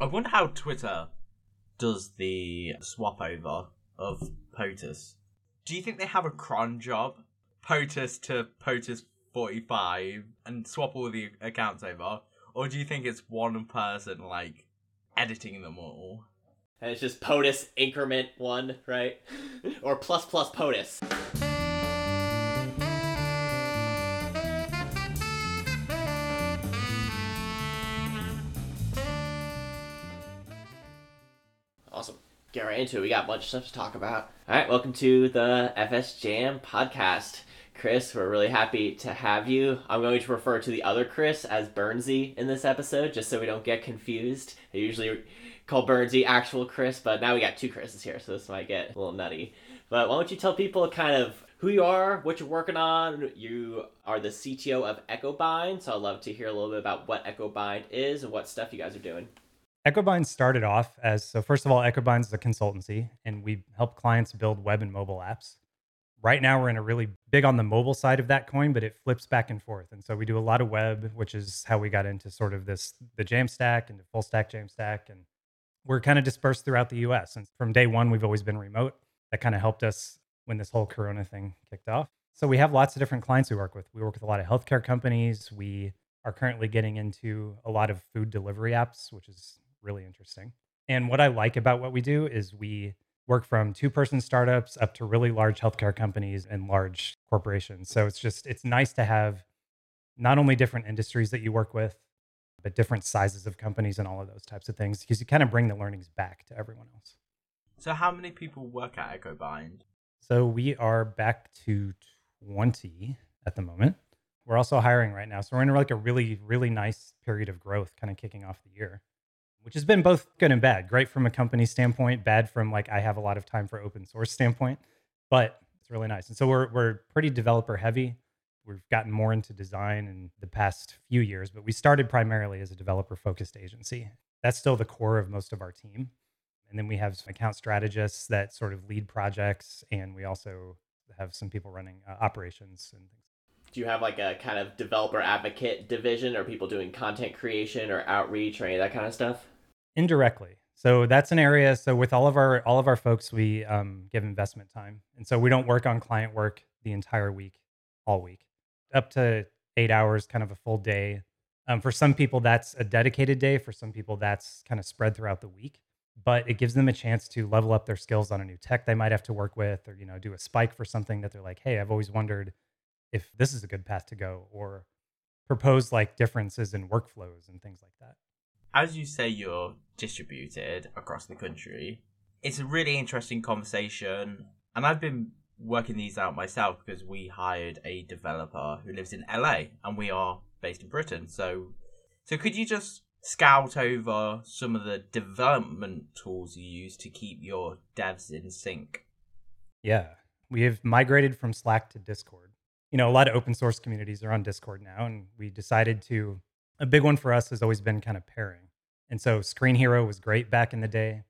I wonder how Twitter does the swap over of POTUS. Do you think they have a cron job? POTUS to POTUS 45 and swap all the accounts over? Or do you think it's one person, like, editing them all? And it's just POTUS increment one, right? or plus plus POTUS. Into it. We got a bunch of stuff to talk about. All right, welcome to the FS Jam podcast. Chris, we're really happy to have you. I'm going to refer to the other Chris as Burnsy in this episode, just so we don't get confused. I usually call Burnsy actual Chris, but now we got two Chris's here, so this might get a little nutty. But why don't you tell people kind of who you are, what you're working on? You are the CTO of EchoBind, so I'd love to hear a little bit about what EchoBind is and what stuff you guys are doing. EchoBind started off as so first of all, EchoBind is a consultancy and we help clients build web and mobile apps. Right now we're in a really big on the mobile side of that coin, but it flips back and forth. And so we do a lot of web, which is how we got into sort of this the Jamstack and the full stack Jamstack. And we're kind of dispersed throughout the US. And from day one, we've always been remote. That kind of helped us when this whole corona thing kicked off. So we have lots of different clients we work with. We work with a lot of healthcare companies. We are currently getting into a lot of food delivery apps, which is really interesting. And what I like about what we do is we work from two person startups up to really large healthcare companies and large corporations. So it's just, it's nice to have not only different industries that you work with, but different sizes of companies and all of those types of things because you kind of bring the learnings back to everyone else. So, how many people work at EchoBind? So, we are back to 20 at the moment. We're also hiring right now. So, we're in like a really, really nice period of growth kind of kicking off the year which has been both good and bad. Great from a company standpoint, bad from like I have a lot of time for open source standpoint, but it's really nice. And so we're we're pretty developer heavy. We've gotten more into design in the past few years, but we started primarily as a developer focused agency. That's still the core of most of our team. And then we have some account strategists that sort of lead projects, and we also have some people running uh, operations and things do you have like a kind of developer advocate division or people doing content creation or outreach or any of that kind of stuff indirectly. So that's an area so with all of our all of our folks we um, give investment time. And so we don't work on client work the entire week all week up to eight hours kind of a full day. Um, for some people that's a dedicated day. For some people that's kind of spread throughout the week. But it gives them a chance to level up their skills on a new tech they might have to work with or you know do a spike for something that they're like hey i've always wondered if this is a good path to go or propose like differences in workflows and things like that as you say you're distributed across the country, it's a really interesting conversation. And I've been working these out myself because we hired a developer who lives in LA and we are based in Britain. So so could you just scout over some of the development tools you use to keep your devs in sync? Yeah. We have migrated from Slack to Discord. You know, a lot of open source communities are on Discord now, and we decided to a big one for us has always been kind of pairing. And so Screen Hero was great back in the day.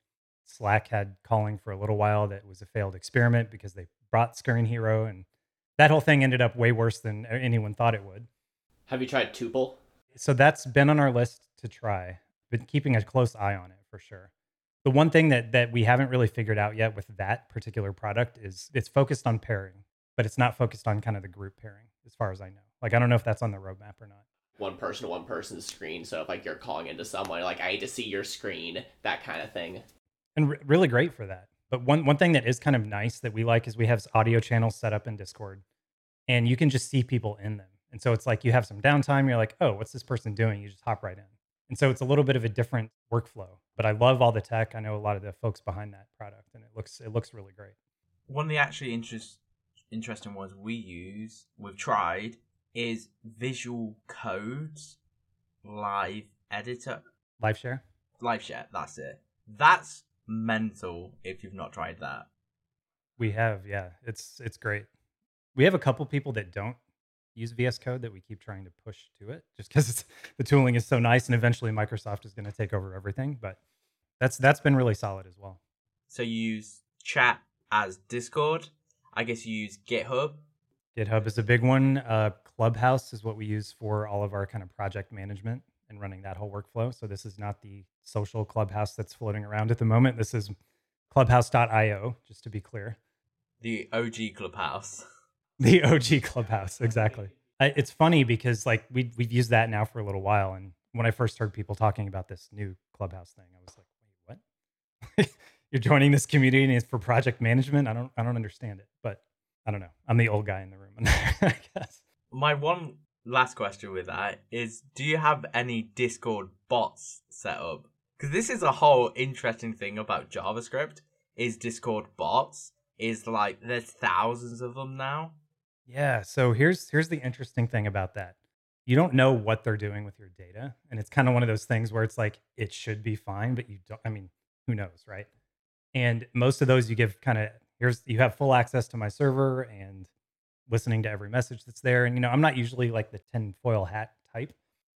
Slack had calling for a little while that was a failed experiment because they brought Screen Hero and that whole thing ended up way worse than anyone thought it would. Have you tried Tuple? So that's been on our list to try. but keeping a close eye on it for sure. The one thing that that we haven't really figured out yet with that particular product is it's focused on pairing, but it's not focused on kind of the group pairing as far as I know. Like I don't know if that's on the roadmap or not one person to one person's screen. So if like you're calling into someone, like I need to see your screen, that kind of thing. And really great for that. But one one thing that is kind of nice that we like is we have audio channels set up in Discord, and you can just see people in them. And so it's like you have some downtime. You're like, oh, what's this person doing? You just hop right in. And so it's a little bit of a different workflow. But I love all the tech. I know a lot of the folks behind that product, and it looks it looks really great. One of the actually interest, interesting ones we use, we've tried, is Visual Code's live editor. Live share? Live share, that's it. That's mental if you've not tried that. We have, yeah. It's it's great. We have a couple people that don't use VS Code that we keep trying to push to it just because the tooling is so nice and eventually Microsoft is going to take over everything. But that's that's been really solid as well. So you use chat as Discord. I guess you use GitHub GitHub is a big one. Uh, Clubhouse is what we use for all of our kind of project management and running that whole workflow. So this is not the social clubhouse that's floating around at the moment. This is clubhouse.io, just to be clear. The OG Clubhouse. The OG Clubhouse, exactly. It's funny because like we we've used that now for a little while, and when I first heard people talking about this new Clubhouse thing, I was like, wait, what? You're joining this community and it's for project management? I don't I don't understand it, but I don't know. I'm the old guy in the room, I guess. My one last question with that is do you have any Discord bots set up? Because this is a whole interesting thing about JavaScript is Discord bots. Is like there's thousands of them now. Yeah. So here's here's the interesting thing about that. You don't know what they're doing with your data. And it's kind of one of those things where it's like it should be fine, but you don't I mean, who knows, right? And most of those you give kind of here's you have full access to my server and listening to every message that's there. And you know, I'm not usually like the tinfoil hat type,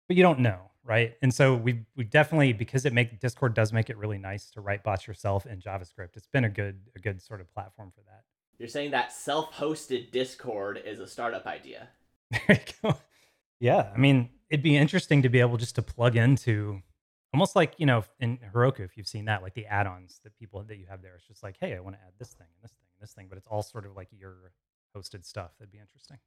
but you don't know, right? And so we we definitely because it make Discord does make it really nice to write bots yourself in JavaScript. It's been a good a good sort of platform for that. You're saying that self-hosted Discord is a startup idea. There you go. Yeah, I mean, it'd be interesting to be able just to plug into almost like you know in Heroku, if you've seen that, like the add-ons that people that you have there. It's just like, hey, I want to add this thing and this thing and this thing, but it's all sort of like your hosted stuff. That'd be interesting.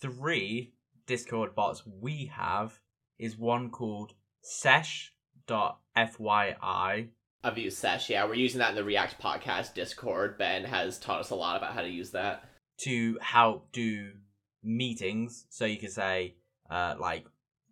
Three Discord bots we have is one called sesh.fyi. I've used Sesh, yeah. We're using that in the React podcast Discord. Ben has taught us a lot about how to use that. to help do meetings. So you can say, uh, like,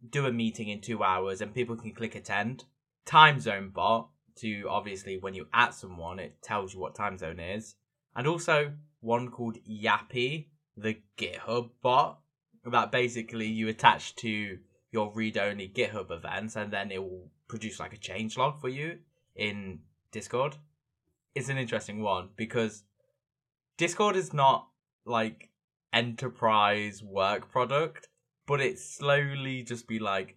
do a meeting in two hours and people can click attend. Time zone bot to obviously when you at someone, it tells you what time zone is. And also one called Yappy, the GitHub bot, that basically you attach to your read only GitHub events and then it will produce like a change log for you in Discord. It's an interesting one because Discord is not like enterprise work product, but it slowly just be like,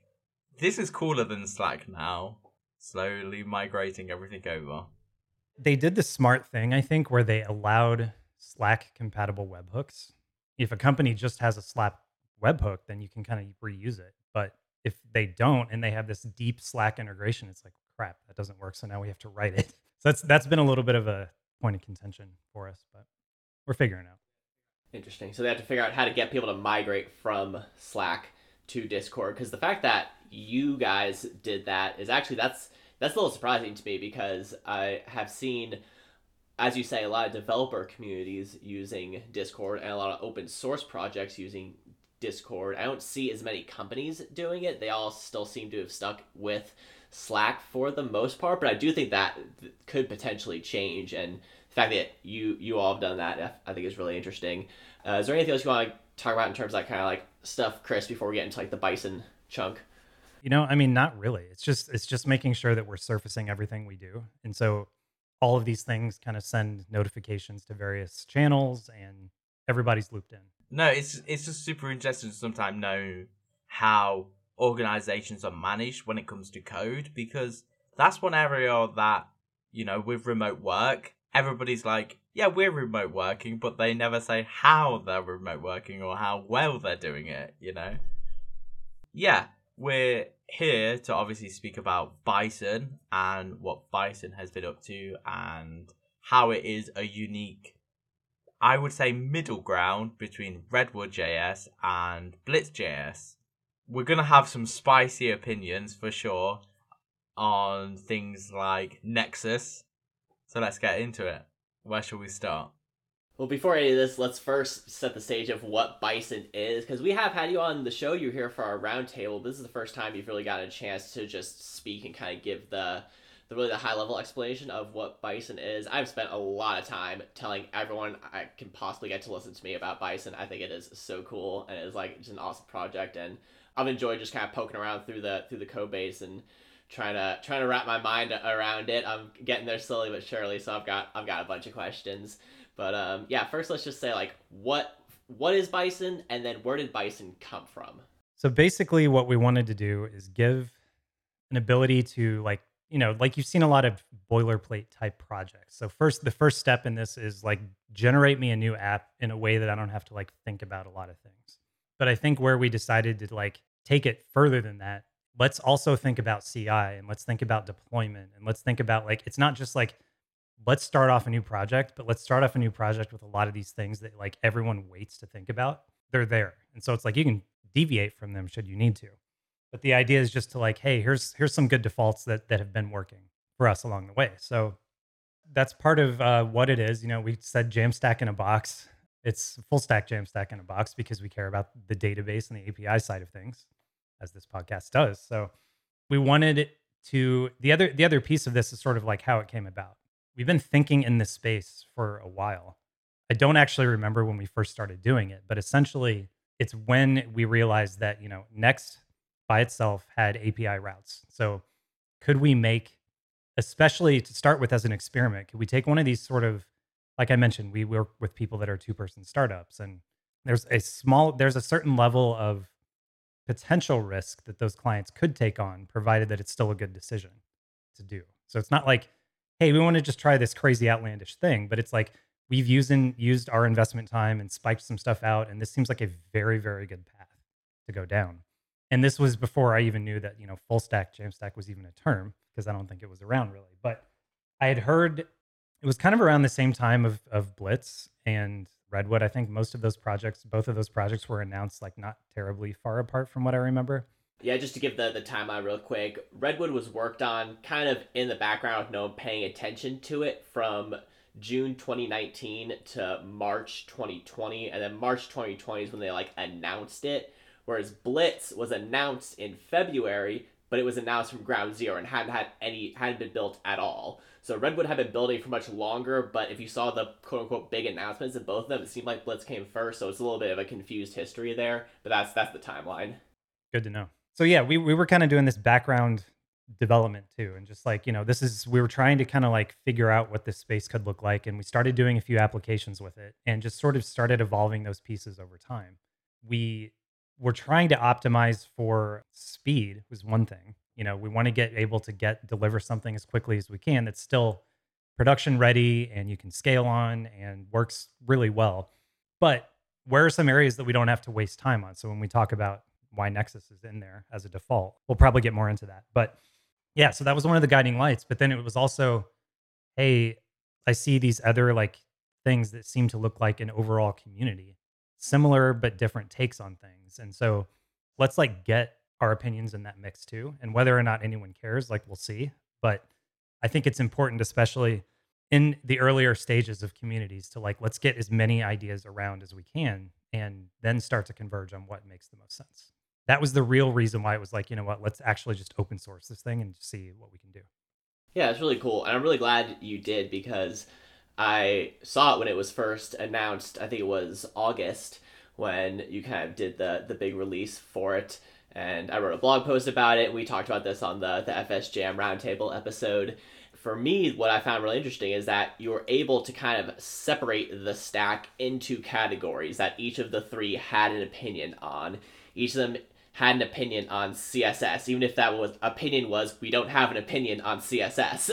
this is cooler than Slack now. Slowly migrating everything over. They did the smart thing, I think, where they allowed Slack compatible webhooks. If a company just has a Slack webhook, then you can kind of reuse it. But if they don't and they have this deep Slack integration, it's like crap, that doesn't work. So now we have to write it. So that's that's been a little bit of a point of contention for us, but we're figuring out. Interesting. So they have to figure out how to get people to migrate from Slack to Discord because the fact that you guys did that is actually that's that's a little surprising to me because I have seen as you say a lot of developer communities using Discord and a lot of open source projects using Discord. I don't see as many companies doing it. They all still seem to have stuck with Slack for the most part, but I do think that could potentially change. And the fact that you you all have done that, I think, is really interesting. Uh, is there anything else you want to talk about in terms of like kind of like stuff, Chris, before we get into like the Bison chunk? You know, I mean, not really. It's just it's just making sure that we're surfacing everything we do, and so all of these things kind of send notifications to various channels, and everybody's looped in. No, it's it's just super interesting to sometimes know how organizations are managed when it comes to code because that's one area that you know with remote work everybody's like yeah we're remote working but they never say how they're remote working or how well they're doing it you know yeah we're here to obviously speak about bison and what bison has been up to and how it is a unique I would say middle ground between Redwood JS and Blitz JS. We're gonna have some spicy opinions for sure on things like Nexus. So let's get into it. Where shall we start? Well, before any of this, let's first set the stage of what Bison is, because we have had you on the show. You're here for our roundtable. This is the first time you've really got a chance to just speak and kind of give the the really the high level explanation of what Bison is. I've spent a lot of time telling everyone I can possibly get to listen to me about Bison. I think it is so cool and it is like just an awesome project, and I've enjoyed just kind of poking around through the through the code base and trying to trying to wrap my mind around it. I'm getting there slowly but surely, so I've got I've got a bunch of questions. But um, yeah, first let's just say like what what is Bison, and then where did Bison come from? So basically, what we wanted to do is give an ability to like you know like you've seen a lot of boilerplate type projects. So first, the first step in this is like generate me a new app in a way that I don't have to like think about a lot of things. But I think where we decided to like take it further than that let's also think about CI and let's think about deployment and let's think about like it's not just like let's start off a new project, but let's start off a new project with a lot of these things that like everyone waits to think about. They're there. And so it's like you can deviate from them should you need to. But the idea is just to like, hey, here's here's some good defaults that that have been working for us along the way. So that's part of uh, what it is. You know, we said Jamstack in a box. It's full stack Jamstack in a box because we care about the database and the API side of things, as this podcast does. So we wanted it to the other the other piece of this is sort of like how it came about. We've been thinking in this space for a while. I don't actually remember when we first started doing it, but essentially it's when we realized that, you know, Next by itself had API routes. So could we make especially to start with as an experiment, could we take one of these sort of like I mentioned, we work with people that are two person startups and there's a small there's a certain level of potential risk that those clients could take on provided that it's still a good decision to do. So it's not like hey, we want to just try this crazy outlandish thing, but it's like we've used used our investment time and spiked some stuff out and this seems like a very very good path to go down. And this was before I even knew that, you know, full stack Jamstack was even a term because I don't think it was around really. But I had heard it was kind of around the same time of of Blitz and Redwood. I think most of those projects, both of those projects were announced like not terribly far apart from what I remember. Yeah, just to give the, the timeline real quick, Redwood was worked on kind of in the background no one paying attention to it from June 2019 to March 2020. And then March 2020 is when they like announced it. Whereas Blitz was announced in February, but it was announced from ground zero and hadn't had any hadn't been built at all. So Redwood had been building for much longer, but if you saw the quote unquote big announcements of both of them, it seemed like Blitz came first, so it's a little bit of a confused history there. But that's that's the timeline. Good to know. So yeah, we we were kind of doing this background development too, and just like you know, this is we were trying to kind of like figure out what this space could look like, and we started doing a few applications with it, and just sort of started evolving those pieces over time. We were trying to optimize for speed was one thing. You know, we want to get able to get deliver something as quickly as we can that's still production ready and you can scale on and works really well. But where are some areas that we don't have to waste time on? So when we talk about why Nexus is in there as a default, we'll probably get more into that. But yeah, so that was one of the guiding lights. But then it was also, hey, I see these other like things that seem to look like an overall community similar but different takes on things. And so let's like get our opinions in that mix too. And whether or not anyone cares, like we'll see. But I think it's important, especially in the earlier stages of communities, to like let's get as many ideas around as we can and then start to converge on what makes the most sense. That was the real reason why it was like, you know what, let's actually just open source this thing and see what we can do. Yeah, it's really cool. And I'm really glad you did because I saw it when it was first announced. I think it was August when you kind of did the the big release for it. And I wrote a blog post about it. We talked about this on the the FS Jam Roundtable episode. For me, what I found really interesting is that you were able to kind of separate the stack into categories that each of the three had an opinion on. Each of them had an opinion on CSS, even if that was opinion was we don't have an opinion on CSS,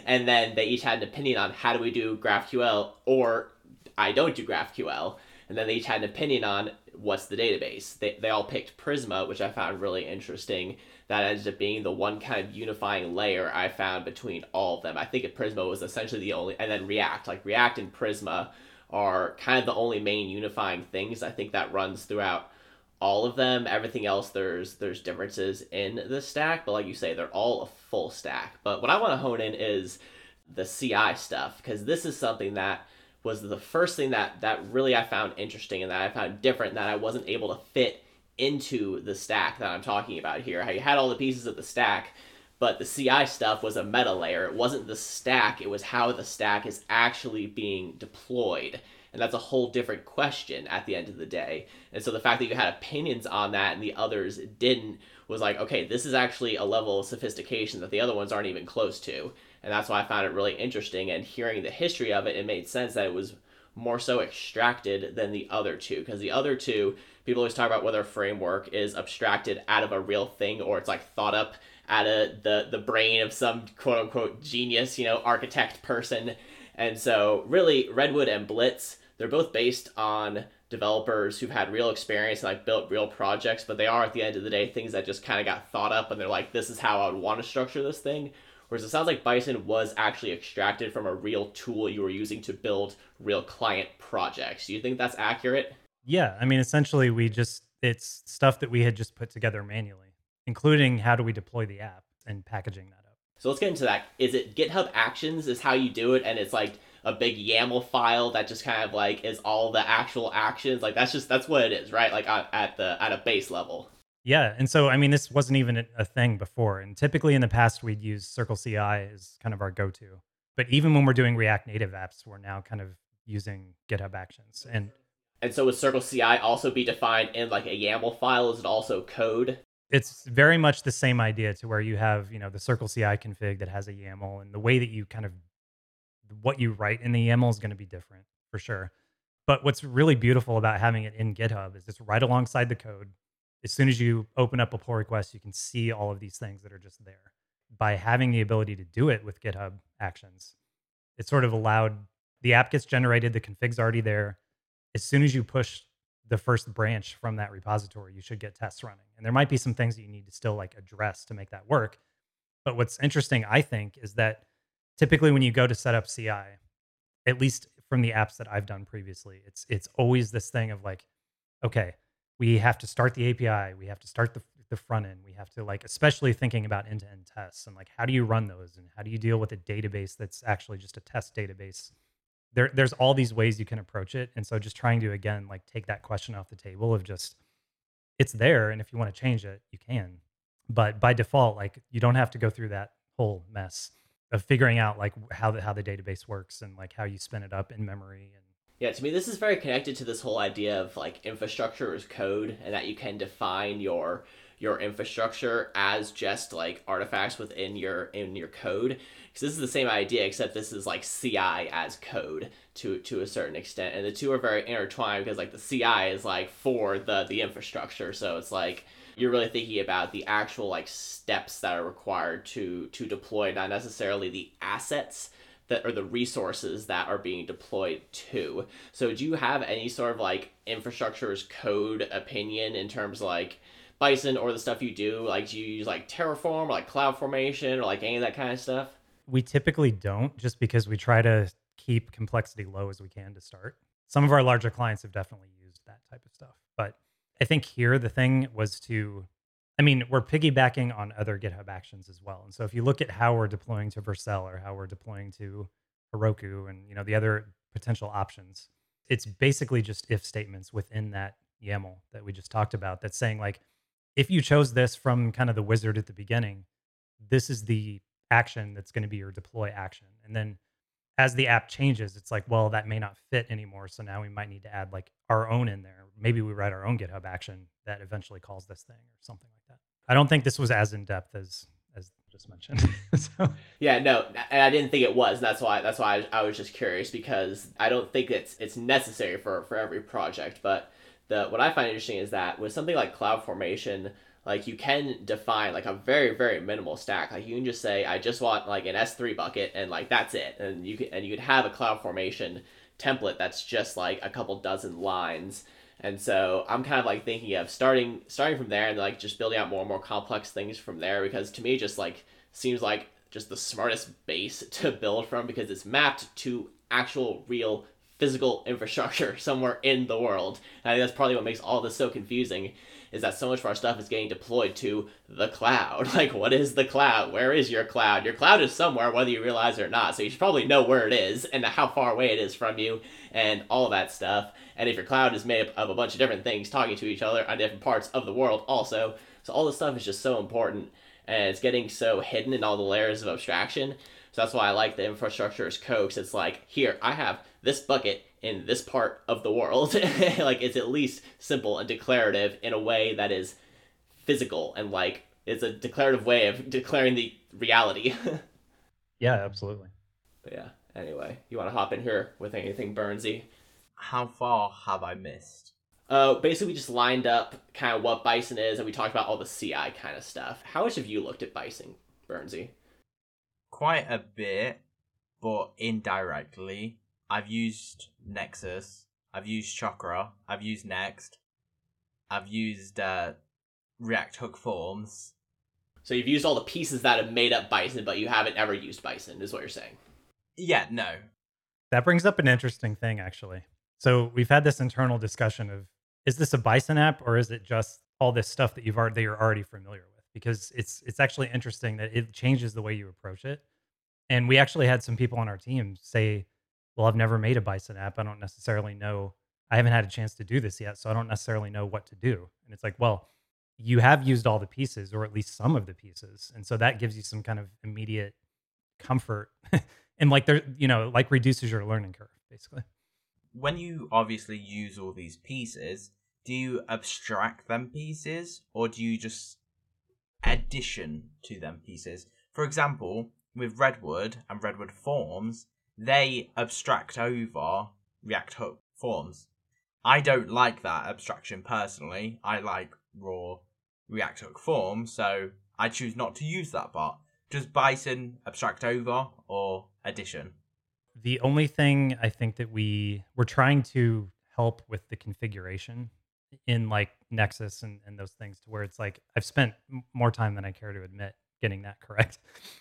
and then they each had an opinion on how do we do GraphQL or I don't do GraphQL, and then they each had an opinion on what's the database. They they all picked Prisma, which I found really interesting. That ended up being the one kind of unifying layer I found between all of them. I think Prisma was essentially the only, and then React, like React and Prisma are kind of the only main unifying things I think that runs throughout all of them. Everything else, there's there's differences in the stack, but like you say, they're all a full stack. But what I want to hone in is the CI stuff because this is something that was the first thing that that really I found interesting and that I found different that I wasn't able to fit into the stack that I'm talking about here. How you had all the pieces of the stack, but the CI stuff was a meta layer. It wasn't the stack, it was how the stack is actually being deployed. And that's a whole different question at the end of the day. And so the fact that you had opinions on that and the others didn't was like, okay, this is actually a level of sophistication that the other ones aren't even close to. And that's why I found it really interesting. And hearing the history of it, it made sense that it was more so extracted than the other two. Because the other two, people always talk about whether a framework is abstracted out of a real thing or it's like thought up out of the, the brain of some quote unquote genius, you know, architect person. And so, really, Redwood and Blitz they're both based on developers who've had real experience and like built real projects, but they are at the end of the day things that just kind of got thought up and they're like, this is how I would want to structure this thing. Whereas it sounds like Bison was actually extracted from a real tool you were using to build real client projects. Do you think that's accurate? Yeah, I mean, essentially, we just it's stuff that we had just put together manually, including how do we deploy the app and packaging that up. So let's get into that. Is it GitHub Actions is how you do it, and it's like a big YAML file that just kind of like is all the actual actions. Like that's just that's what it is, right? Like at the at a base level. Yeah, and so I mean, this wasn't even a thing before, and typically in the past we'd use Circle CI as kind of our go-to. But even when we're doing React Native apps, we're now kind of using GitHub Actions, and and so would Circle CI also be defined in like a YAML file? Is it also code? It's very much the same idea to where you have, you know, the Circle CI config that has a YAML and the way that you kind of what you write in the YAML is going to be different for sure. But what's really beautiful about having it in GitHub is it's right alongside the code. As soon as you open up a pull request, you can see all of these things that are just there. By having the ability to do it with GitHub Actions, it sort of allowed the app gets generated, the config's already there. As soon as you push the first branch from that repository, you should get tests running. And there might be some things that you need to still like address to make that work. But what's interesting, I think, is that typically when you go to set up CI, at least from the apps that I've done previously, it's it's always this thing of like, okay, we have to start the API, we have to start the the front end, we have to like, especially thinking about end to end tests and like, how do you run those and how do you deal with a database that's actually just a test database? There, there's all these ways you can approach it, and so just trying to again like take that question off the table of just it's there, and if you want to change it, you can, but by default, like you don't have to go through that whole mess of figuring out like how the how the database works and like how you spin it up in memory and yeah to me this is very connected to this whole idea of like infrastructure as code and that you can define your your infrastructure as just like artifacts within your in your code. Because this is the same idea except this is like ci as code to to a certain extent. And the two are very intertwined because like the ci is like for the the infrastructure. So it's like you're really thinking about the actual like steps that are required to to deploy not necessarily the assets that are the resources that are being deployed to. So do you have any sort of like infrastructure as code opinion in terms of like bison or the stuff you do like do you use like terraform or like cloud formation or like any of that kind of stuff we typically don't just because we try to keep complexity low as we can to start some of our larger clients have definitely used that type of stuff but I think here the thing was to, I mean, we're piggybacking on other GitHub actions as well. And so if you look at how we're deploying to Vercel or how we're deploying to Heroku and you know the other potential options, it's basically just if statements within that YAML that we just talked about that's saying like, if you chose this from kind of the wizard at the beginning, this is the action that's going to be your deploy action. And then as the app changes, it's like, well, that may not fit anymore. So now we might need to add like our own in there. Maybe we write our own GitHub action that eventually calls this thing or something like that. I don't think this was as in depth as as just mentioned. so. Yeah, no, and I didn't think it was. That's why that's why I, I was just curious because I don't think it's it's necessary for for every project. But the what I find interesting is that with something like Cloud Formation, like you can define like a very very minimal stack. Like you can just say i just want like an s3 bucket and like that's it. And you can and you could have a cloud formation template that's just like a couple dozen lines. And so i'm kind of like thinking of starting starting from there and like just building out more and more complex things from there because to me just like seems like just the smartest base to build from because it's mapped to actual real physical infrastructure somewhere in the world and i think that's probably what makes all this so confusing is that so much of our stuff is getting deployed to the cloud. Like, what is the cloud? Where is your cloud? Your cloud is somewhere, whether you realize it or not. So you should probably know where it is and how far away it is from you and all that stuff. And if your cloud is made up of a bunch of different things talking to each other on different parts of the world, also. So all this stuff is just so important and it's getting so hidden in all the layers of abstraction. So that's why I like the infrastructure as code. It's like, here, I have this bucket in this part of the world. like it's at least simple and declarative in a way that is physical and like it's a declarative way of declaring the reality. yeah, absolutely. But yeah. Anyway, you want to hop in here with anything Burnsy? How far have I missed? Uh, basically, we just lined up kind of what Bison is, and we talked about all the CI kind of stuff. How much have you looked at Bison, Burnsy? Quite a bit, but indirectly. I've used Nexus. I've used Chakra, I've used Next, I've used uh, React Hook Forms. So you've used all the pieces that have made up Bison, but you haven't ever used Bison, is what you're saying. Yeah, no. That brings up an interesting thing, actually. So we've had this internal discussion of is this a Bison app or is it just all this stuff that you've already that you're already familiar with? Because it's it's actually interesting that it changes the way you approach it. And we actually had some people on our team say, "Well, I've never made a Bison app. I don't necessarily know. I haven't had a chance to do this yet, so I don't necessarily know what to do." And it's like, well, you have used all the pieces, or at least some of the pieces, and so that gives you some kind of immediate comfort, and like there, you know, like reduces your learning curve, basically when you obviously use all these pieces, do you abstract them pieces or do you just addition to them pieces? For example, with Redwood and Redwood Forms, they abstract over React Hook forms. I don't like that abstraction personally. I like raw React Hook form, so I choose not to use that part. Does Bison abstract over or addition? The only thing I think that we we're trying to help with the configuration in like Nexus and, and those things to where it's like I've spent more time than I care to admit getting that correct.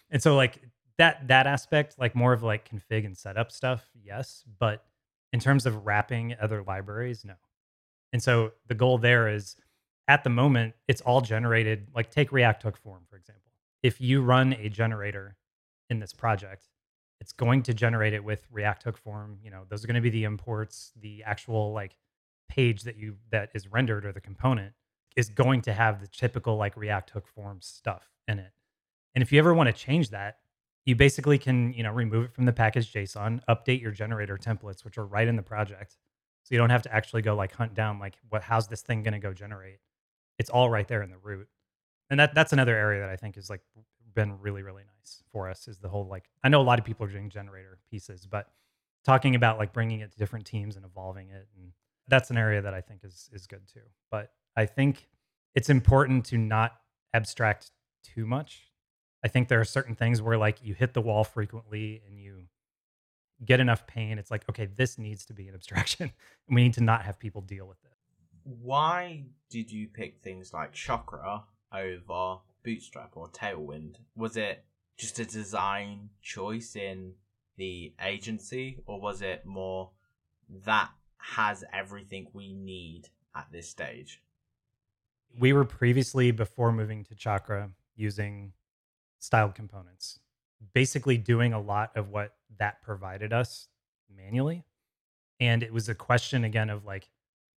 And so like that that aspect, like more of like config and setup stuff, yes. But in terms of wrapping other libraries, no. And so the goal there is at the moment, it's all generated, like take React Hook form, for example. If you run a generator in this project, it's going to generate it with React Hook form. You know, those are going to be the imports. The actual like page that you that is rendered or the component is going to have the typical like React Hook form stuff in it. And if you ever want to change that, you basically can you know remove it from the package JSON, update your generator templates, which are right in the project, so you don't have to actually go like hunt down like what how's this thing going to go generate. It's all right there in the root, and that that's another area that I think is like been really really nice for us is the whole like I know a lot of people are doing generator pieces, but talking about like bringing it to different teams and evolving it and that's an area that I think is is good too. But I think it's important to not abstract too much. I think there are certain things where like you hit the wall frequently and you get enough pain. It's like, okay, this needs to be an abstraction. and we need to not have people deal with it. Why did you pick things like Chakra over Bootstrap or Tailwind? Was it just a design choice in the agency, or was it more that has everything we need at this stage? We were previously, before moving to Chakra, using styled components, basically doing a lot of what that provided us manually. And it was a question again of like,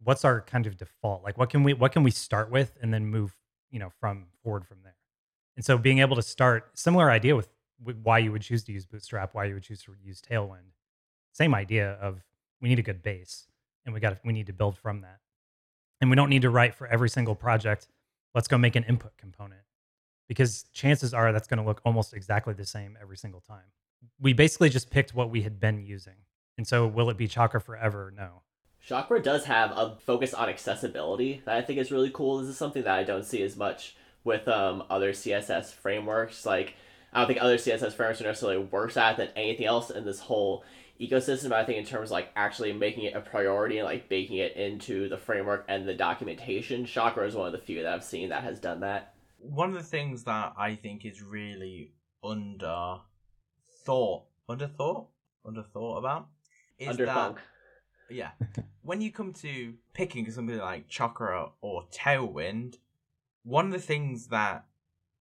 what's our kind of default? Like, what can we what can we start with and then move, you know, from forward from there. And so being able to start similar idea with, with why you would choose to use Bootstrap, why you would choose to use Tailwind. Same idea of we need a good base and we got we need to build from that. And we don't need to write for every single project. Let's go make an input component because chances are that's going to look almost exactly the same every single time. We basically just picked what we had been using. And so will it be Chakra forever? No. Chakra does have a focus on accessibility that I think is really cool. This is something that I don't see as much with um, other CSS frameworks. Like, I don't think other CSS frameworks are necessarily worse at than anything else in this whole ecosystem. I think in terms of like actually making it a priority and like baking it into the framework and the documentation, Chakra is one of the few that I've seen that has done that. One of the things that I think is really under thought, under thought, under thought about is under that yeah, when you come to picking something like Chakra or Tailwind, one of the things that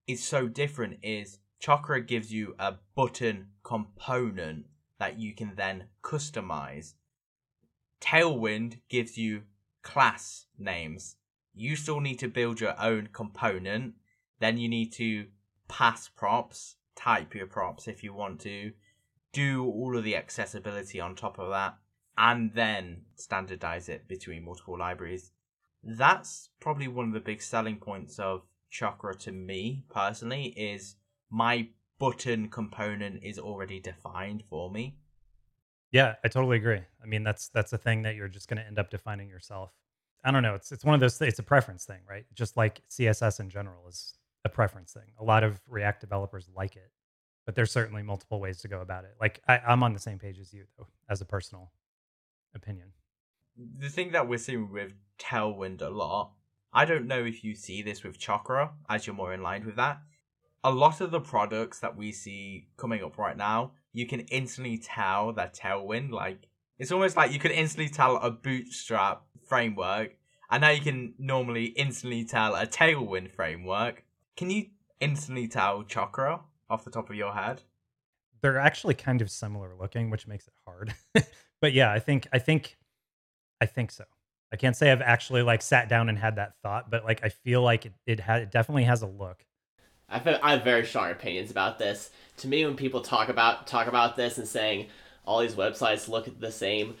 is so different is Chakra gives you a button component that you can then customize. Tailwind gives you class names. You still need to build your own component. Then you need to pass props, type your props if you want to, do all of the accessibility on top of that, and then standardize it between multiple libraries that's probably one of the big selling points of Chakra to me personally is my button component is already defined for me. Yeah, I totally agree. I mean, that's that's a thing that you're just going to end up defining yourself. I don't know. It's it's one of those. Th- it's a preference thing, right? Just like CSS in general is a preference thing. A lot of React developers like it, but there's certainly multiple ways to go about it. Like I, I'm on the same page as you, though, as a personal opinion the thing that we're seeing with Tailwind a lot, I don't know if you see this with Chakra, as you're more in line with that. A lot of the products that we see coming up right now, you can instantly tell that Tailwind, like, it's almost like you can instantly tell a bootstrap framework, and now you can normally instantly tell a Tailwind framework. Can you instantly tell Chakra off the top of your head? They're actually kind of similar looking, which makes it hard. but yeah, I think I think I think so. I can't say I've actually like sat down and had that thought, but like I feel like it it, ha- it definitely has a look. I feel, I have very strong opinions about this. To me, when people talk about talk about this and saying all these websites look the same,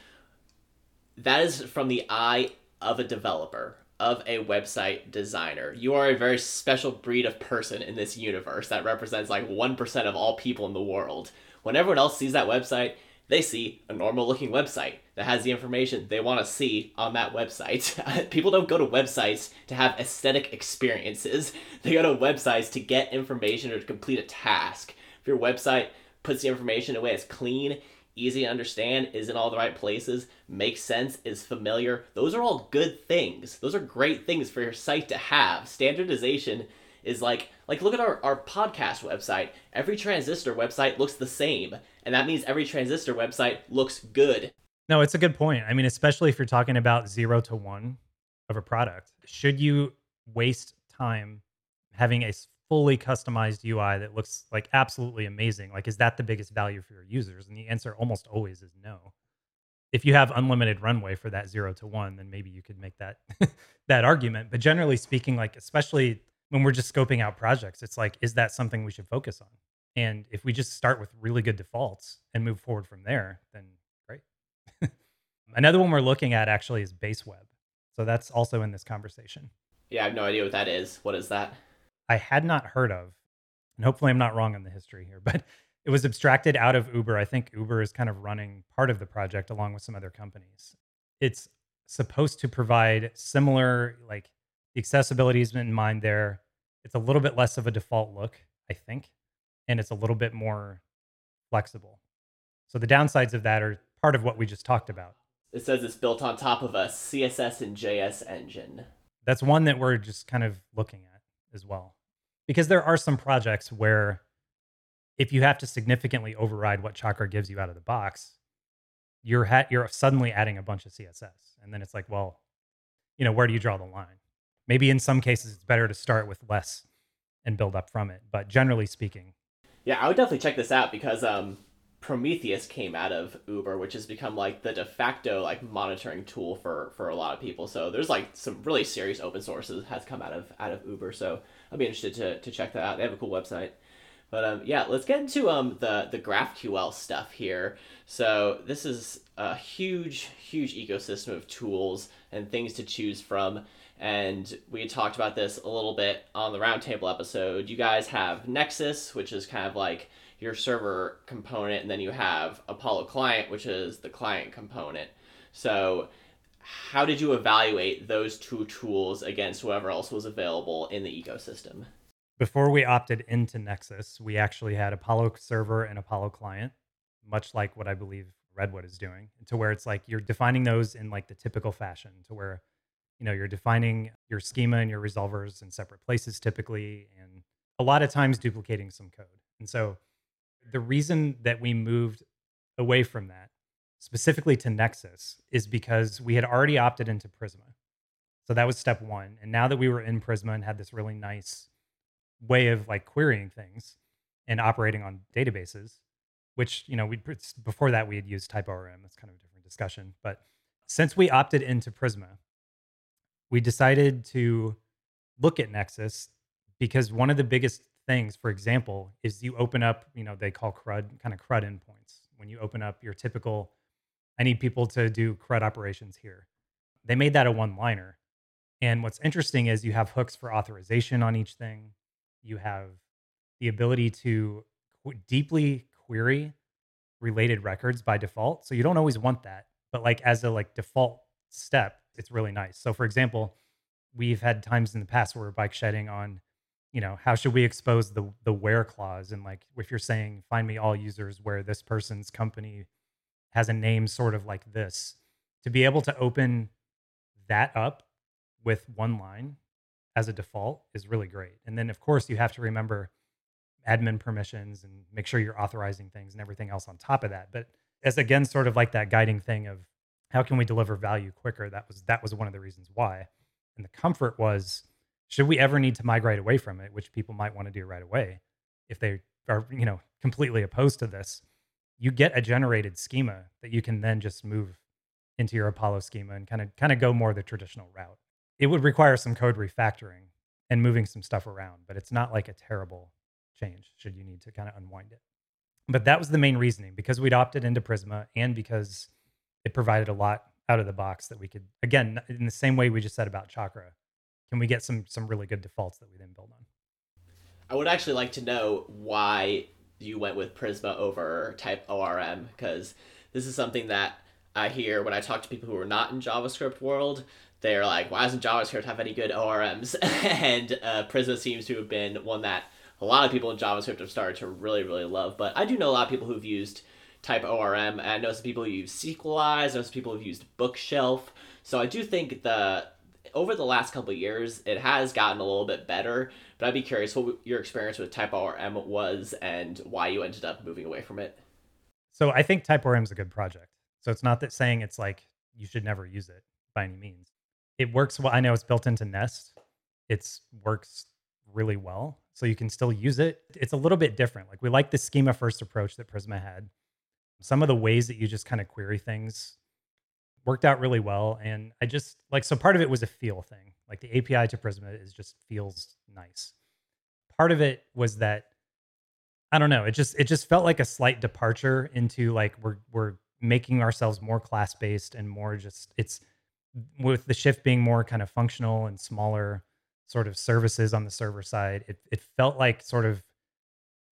that is from the eye of a developer, of a website designer. You are a very special breed of person in this universe that represents like 1% of all people in the world. When everyone else sees that website, they see a normal looking website that has the information they want to see on that website. People don't go to websites to have aesthetic experiences. They go to websites to get information or to complete a task. If your website puts the information in a way that's clean, easy to understand, is in all the right places, makes sense, is familiar, those are all good things. Those are great things for your site to have. Standardization is like like look at our, our podcast website. Every transistor website looks the same, and that means every transistor website looks good. No, it's a good point. I mean, especially if you're talking about zero to one of a product. Should you waste time having a fully customized UI that looks like absolutely amazing? Like, is that the biggest value for your users? And the answer almost always is no. If you have unlimited runway for that zero to one, then maybe you could make that that argument. But generally speaking, like especially when we're just scoping out projects, it's like, is that something we should focus on? And if we just start with really good defaults and move forward from there, then great. Another one we're looking at actually is base web. So that's also in this conversation. Yeah, I have no idea what that is. What is that? I had not heard of, and hopefully I'm not wrong on the history here, but it was abstracted out of Uber. I think Uber is kind of running part of the project along with some other companies. It's supposed to provide similar, like the accessibility is in mind there. It's a little bit less of a default look, I think, and it's a little bit more flexible. So the downsides of that are part of what we just talked about. It says it's built on top of a CSS-in-JS engine. That's one that we're just kind of looking at as well. Because there are some projects where if you have to significantly override what Chakra gives you out of the box, you're ha- you're suddenly adding a bunch of CSS. And then it's like, well, you know, where do you draw the line? maybe in some cases it's better to start with less and build up from it. But generally speaking, yeah, I would definitely check this out because um, Prometheus came out of Uber, which has become like the de facto like monitoring tool for for a lot of people. So there's like some really serious open sources has come out of out of Uber. So I'd be interested to, to check that out. They have a cool website. But um, yeah, let's get into um the the GraphQL stuff here. So this is a huge huge ecosystem of tools and things to choose from and we talked about this a little bit on the roundtable episode. You guys have Nexus, which is kind of like your server component, and then you have Apollo Client, which is the client component. So, how did you evaluate those two tools against whoever else was available in the ecosystem? Before we opted into Nexus, we actually had Apollo Server and Apollo Client, much like what I believe Redwood is doing, to where it's like you're defining those in like the typical fashion, to where you know you're defining your schema and your resolvers in separate places typically and a lot of times duplicating some code and so the reason that we moved away from that specifically to nexus is because we had already opted into prisma. So that was step one. And now that we were in prisma and had this really nice way of like querying things and operating on databases which you know we before that we had used typeorm that's kind of a different discussion. But since we opted into prisma we decided to look at Nexus because one of the biggest things, for example, is you open up, you know, they call CRUD kind of CRUD endpoints. When you open up your typical, I need people to do CRUD operations here. They made that a one liner. And what's interesting is you have hooks for authorization on each thing. You have the ability to qu- deeply query related records by default. So you don't always want that, but like as a like default step, it's really nice. So for example, we've had times in the past where we're bike shedding on, you know, how should we expose the the where clause and like if you're saying find me all users where this person's company has a name sort of like this to be able to open that up with one line as a default is really great. And then, of course, you have to remember admin permissions and make sure you're authorizing things and everything else on top of that. But as again, sort of like that guiding thing of how can we deliver value quicker? That was that was one of the reasons why. And the comfort was, should we ever need to migrate away from it, which people might want to do right away, if they are you know completely opposed to this, you get a generated schema that you can then just move into your Apollo schema and kind of kind of go more the traditional route. It would require some code refactoring and moving some stuff around, but it's not like a terrible change should you need to kind of unwind it. But that was the main reasoning because we'd opted into Prisma and because it provided a lot out of the box that we could again in the same way we just said about Chakra. Can we get some some really good defaults that we then build on? I would actually like to know why you went with Prisma over Type ORM because this is something that I hear when I talk to people who are not in JavaScript world. They're like, "Why doesn't JavaScript have any good ORMs?" and uh, Prisma seems to have been one that a lot of people in JavaScript have started to really, really love. But I do know a lot of people who've used Type ORM, I know some people who use Sequelize, I know some people who've used Bookshelf. So I do think the over the last couple years, it has gotten a little bit better. But I'd be curious what your experience with Type ORM was and why you ended up moving away from it. So I think Type ORM is a good project. So it's not that saying it's like you should never use it by any means. It works well. I know it's built into Nest. It's works really well. So you can still use it. It's a little bit different. Like we like the schema first approach that Prisma had. Some of the ways that you just kind of query things worked out really well. And I just like, so part of it was a feel thing. Like the API to Prisma is just feels nice. Part of it was that I don't know, it just it just felt like a slight departure into like we're we're making ourselves more class based and more just it's with the shift being more kind of functional and smaller sort of services on the server side, it it felt like sort of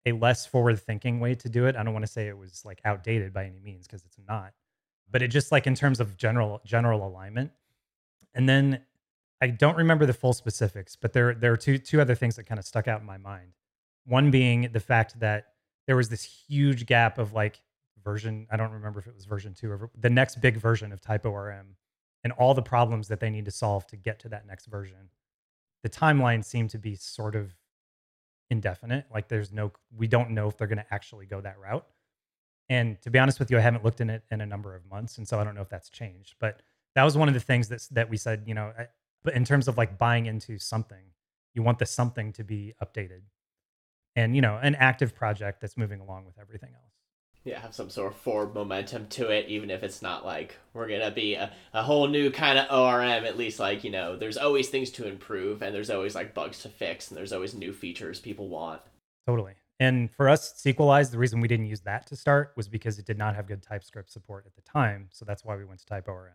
a less forward thinking way to do it. I don't want to say it was like outdated by any means because it's not. But it just like in terms of general general alignment. And then I don't remember the full specifics, but there there are two two other things that kind of stuck out in my mind. One being the fact that there was this huge gap of like version, I don't remember if it was version 2 or the next big version of Type ORM and all the problems that they need to solve to get to that next version the timeline seemed to be sort of indefinite. Like there's no, we don't know if they're going to actually go that route. And to be honest with you, I haven't looked in it in a number of months, and so I don't know if that's changed. But that was one of the things that that we said, you know, I, but in terms of like buying into something, you want the something to be updated, and you know, an active project that's moving along with everything else. Yeah have some sort of forward momentum to it even if it's not like we're gonna be a, a whole new kind of orm at least like you know there's always things to improve and there's always like bugs to fix and there's always new features people want. Totally and for us sequelize the reason we didn't use that to start was because it did not have good typescript support at the time so that's why we went to type orm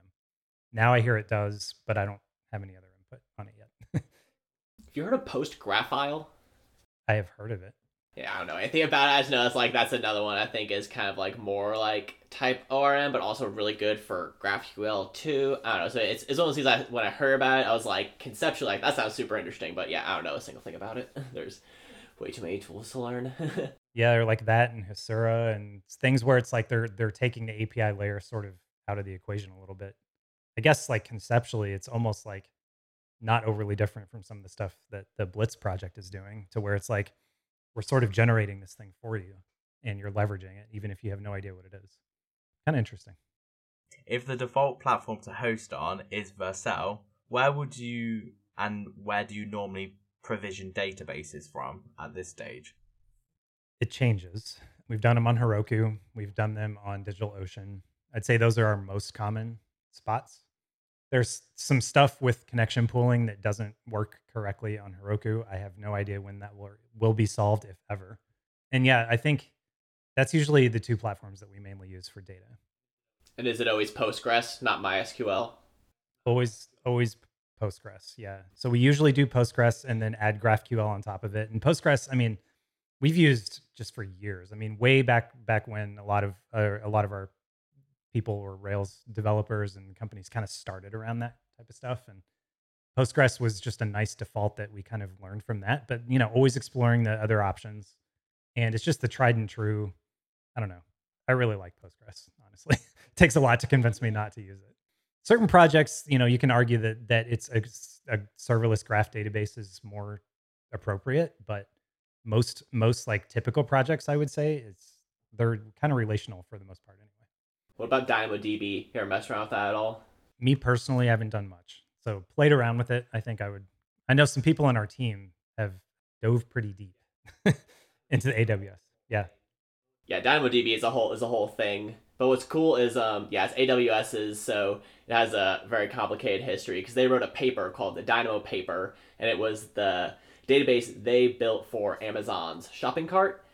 now i hear it does but i don't have any other input on it yet have you heard of postgraphile i have heard of it yeah, I don't know anything about it. I just know it's like that's another one I think is kind of like more like type ORM, but also really good for GraphQL too. I don't know. So it's, it's one of those things I, when I heard about it, I was like conceptually like that sounds super interesting, but yeah, I don't know a single thing about it. There's way too many tools to learn. yeah, or like that and Hasura and things where it's like they're they're taking the API layer sort of out of the equation a little bit. I guess like conceptually, it's almost like not overly different from some of the stuff that the Blitz project is doing, to where it's like we're sort of generating this thing for you and you're leveraging it even if you have no idea what it is kind of interesting if the default platform to host on is vercel where would you and where do you normally provision databases from at this stage it changes we've done them on heroku we've done them on digitalocean i'd say those are our most common spots there's some stuff with connection pooling that doesn't work correctly on Heroku. I have no idea when that will, will be solved, if ever. And yeah, I think that's usually the two platforms that we mainly use for data. And is it always Postgres, not MySQL? Always, always Postgres. Yeah. So we usually do Postgres and then add GraphQL on top of it. And Postgres, I mean, we've used just for years. I mean, way back back when a lot of uh, a lot of our people were Rails developers and companies kind of started around that type of stuff. And Postgres was just a nice default that we kind of learned from that. But you know, always exploring the other options. And it's just the tried and true. I don't know. I really like Postgres, honestly. it takes a lot to convince me not to use it. Certain projects, you know, you can argue that that it's a, a serverless graph database is more appropriate, but most most like typical projects, I would say, it's they're kind of relational for the most part anyway. What about DynamoDB? You ever mess around with that at all? Me personally, I haven't done much. So played around with it. I think I would. I know some people on our team have dove pretty deep into the AWS. Yeah. Yeah, DynamoDB is a whole is a whole thing. But what's cool is, um, yeah, it's AWS's, so it has a very complicated history because they wrote a paper called the Dynamo paper, and it was the database they built for Amazon's shopping cart.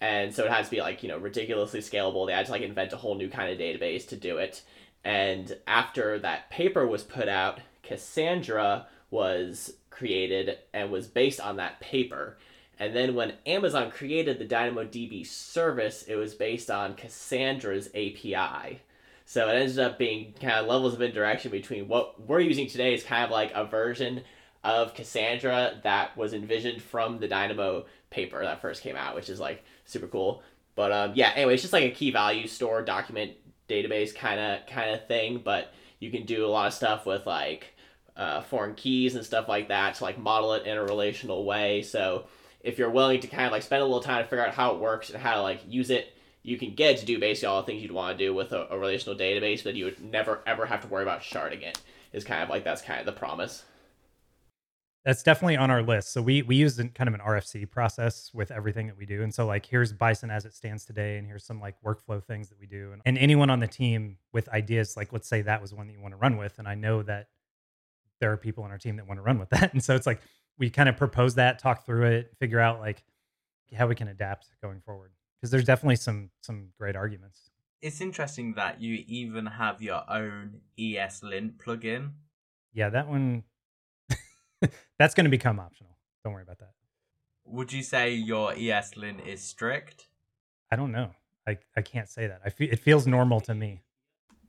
And so it has to be like, you know, ridiculously scalable. They had to like invent a whole new kind of database to do it. And after that paper was put out, Cassandra was created and was based on that paper. And then when Amazon created the DynamoDB service, it was based on Cassandra's API. So it ended up being kind of levels of interaction between what we're using today is kind of like a version of Cassandra that was envisioned from the Dynamo paper that first came out, which is like super cool. But um, yeah, anyway, it's just like a key value store document database kind of kind of thing. But you can do a lot of stuff with like uh, foreign keys and stuff like that to like model it in a relational way. So if you're willing to kind of like spend a little time to figure out how it works and how to like use it, you can get to do basically all the things you'd want to do with a, a relational database, that you would never ever have to worry about sharding it. Is kind of like that's kind of the promise. That's definitely on our list. So we we use kind of an RFC process with everything that we do. And so like here's Bison as it stands today, and here's some like workflow things that we do. And, and anyone on the team with ideas, like let's say that was one that you want to run with, and I know that there are people on our team that want to run with that. And so it's like we kind of propose that, talk through it, figure out like how we can adapt going forward. Because there's definitely some some great arguments. It's interesting that you even have your own ESLint plugin. Yeah, that one that's going to become optional. Don't worry about that. Would you say your ESLint is strict? I don't know. I, I can't say that. I feel it feels normal to me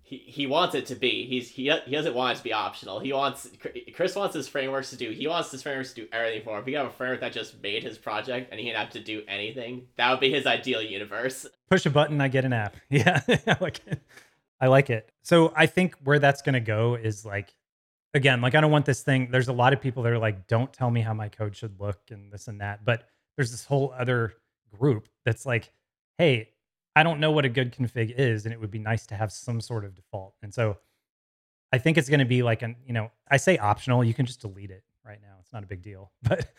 he, he wants it to be. He's he he doesn't want it to be optional. He wants Chris wants his frameworks to do. He wants his frameworks to do everything for him. If he have a framework that just made his project and he didn't have to do anything, that would be his ideal universe. Push a button, I get an app. Yeah, I like it. I like it. So I think where that's gonna go is like, again, like I don't want this thing. There's a lot of people that are like, don't tell me how my code should look and this and that. But there's this whole other group that's like, hey, I don't know what a good config is, and it would be nice to have some sort of default. And so I think it's going to be like an, you know, I say optional, you can just delete it right now. It's not a big deal. But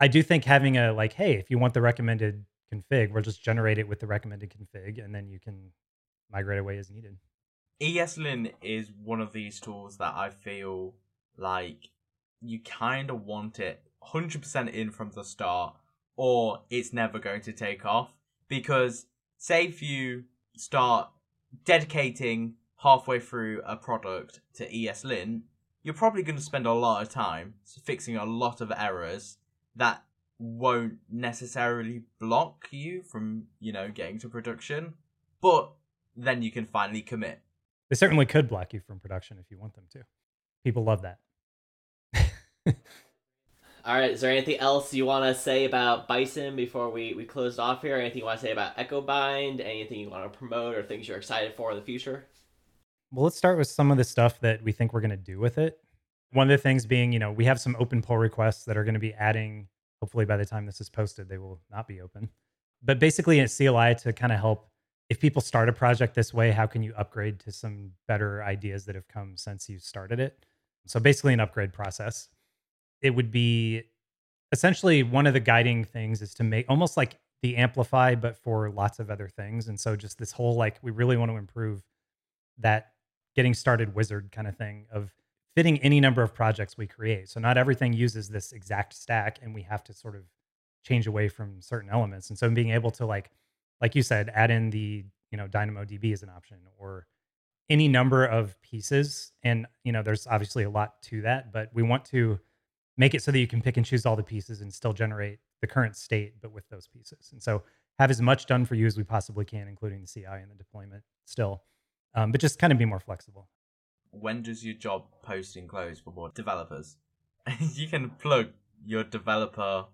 I do think having a like, hey, if you want the recommended config, we'll just generate it with the recommended config and then you can migrate away as needed. ESLint is one of these tools that I feel like you kind of want it 100% in from the start or it's never going to take off because say if you start dedicating halfway through a product to ESLint, you're probably going to spend a lot of time fixing a lot of errors that won't necessarily block you from, you know, getting to production, but then you can finally commit. They certainly could block you from production if you want them to. People love that. All right. Is there anything else you want to say about Bison before we, we closed off here? Anything you want to say about EchoBind? Anything you want to promote or things you're excited for in the future? Well, let's start with some of the stuff that we think we're going to do with it. One of the things being, you know, we have some open pull requests that are going to be adding, hopefully by the time this is posted, they will not be open. But basically, a CLI to kind of help if people start a project this way, how can you upgrade to some better ideas that have come since you started it? So basically, an upgrade process it would be essentially one of the guiding things is to make almost like the amplify but for lots of other things. And so just this whole like we really want to improve that getting started wizard kind of thing of fitting any number of projects we create. So not everything uses this exact stack and we have to sort of change away from certain elements. And so being able to like like you said add in the you know dynamodb as an option or any number of pieces. And you know there's obviously a lot to that but we want to make it so that you can pick and choose all the pieces and still generate the current state, but with those pieces. And so have as much done for you as we possibly can, including the CI and the deployment still, um, but just kind of be more flexible. When does your job posting close for more developers? you can plug your developer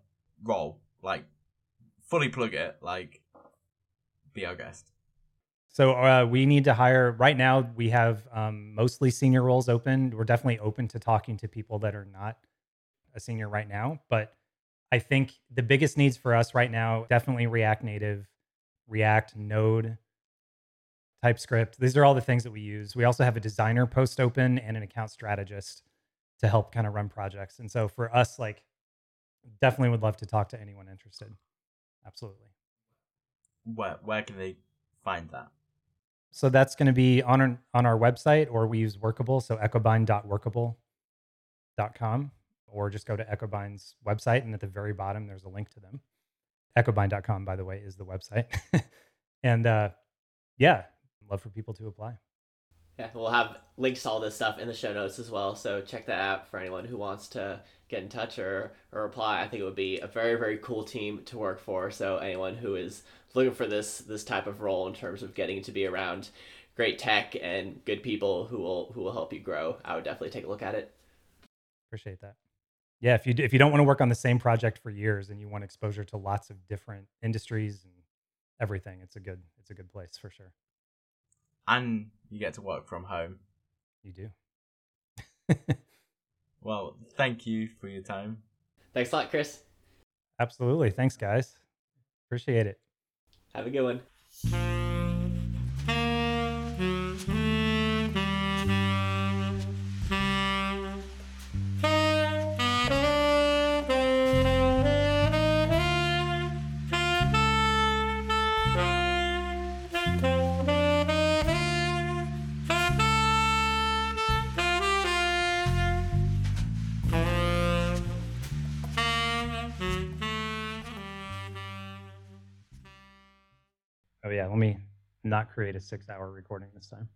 role, like fully plug it, like be our guest. So uh, we need to hire right now. We have um, mostly senior roles open. We're definitely open to talking to people that are not a senior right now. But I think the biggest needs for us right now definitely React Native, React Node, TypeScript. These are all the things that we use. We also have a designer post open and an account strategist to help kind of run projects. And so for us, like, definitely would love to talk to anyone interested. Absolutely. Where where can they find that? So that's going to be on our, on our website, or we use Workable. So echobind.workable.com, or just go to Echobind's website, and at the very bottom, there's a link to them. Echobind.com, by the way, is the website. and uh, yeah, love for people to apply. Yeah, we'll have links to all this stuff in the show notes as well. So check that out for anyone who wants to get in touch or, or reply. I think it would be a very, very cool team to work for. So anyone who is looking for this this type of role in terms of getting to be around great tech and good people who will who will help you grow, I would definitely take a look at it. Appreciate that. Yeah, if you if you don't want to work on the same project for years and you want exposure to lots of different industries and everything, it's a good it's a good place for sure. And you get to work from home. You do. well, thank you for your time. Thanks a lot, Chris. Absolutely. Thanks, guys. Appreciate it. Have a good one. Create a six hour recording this time.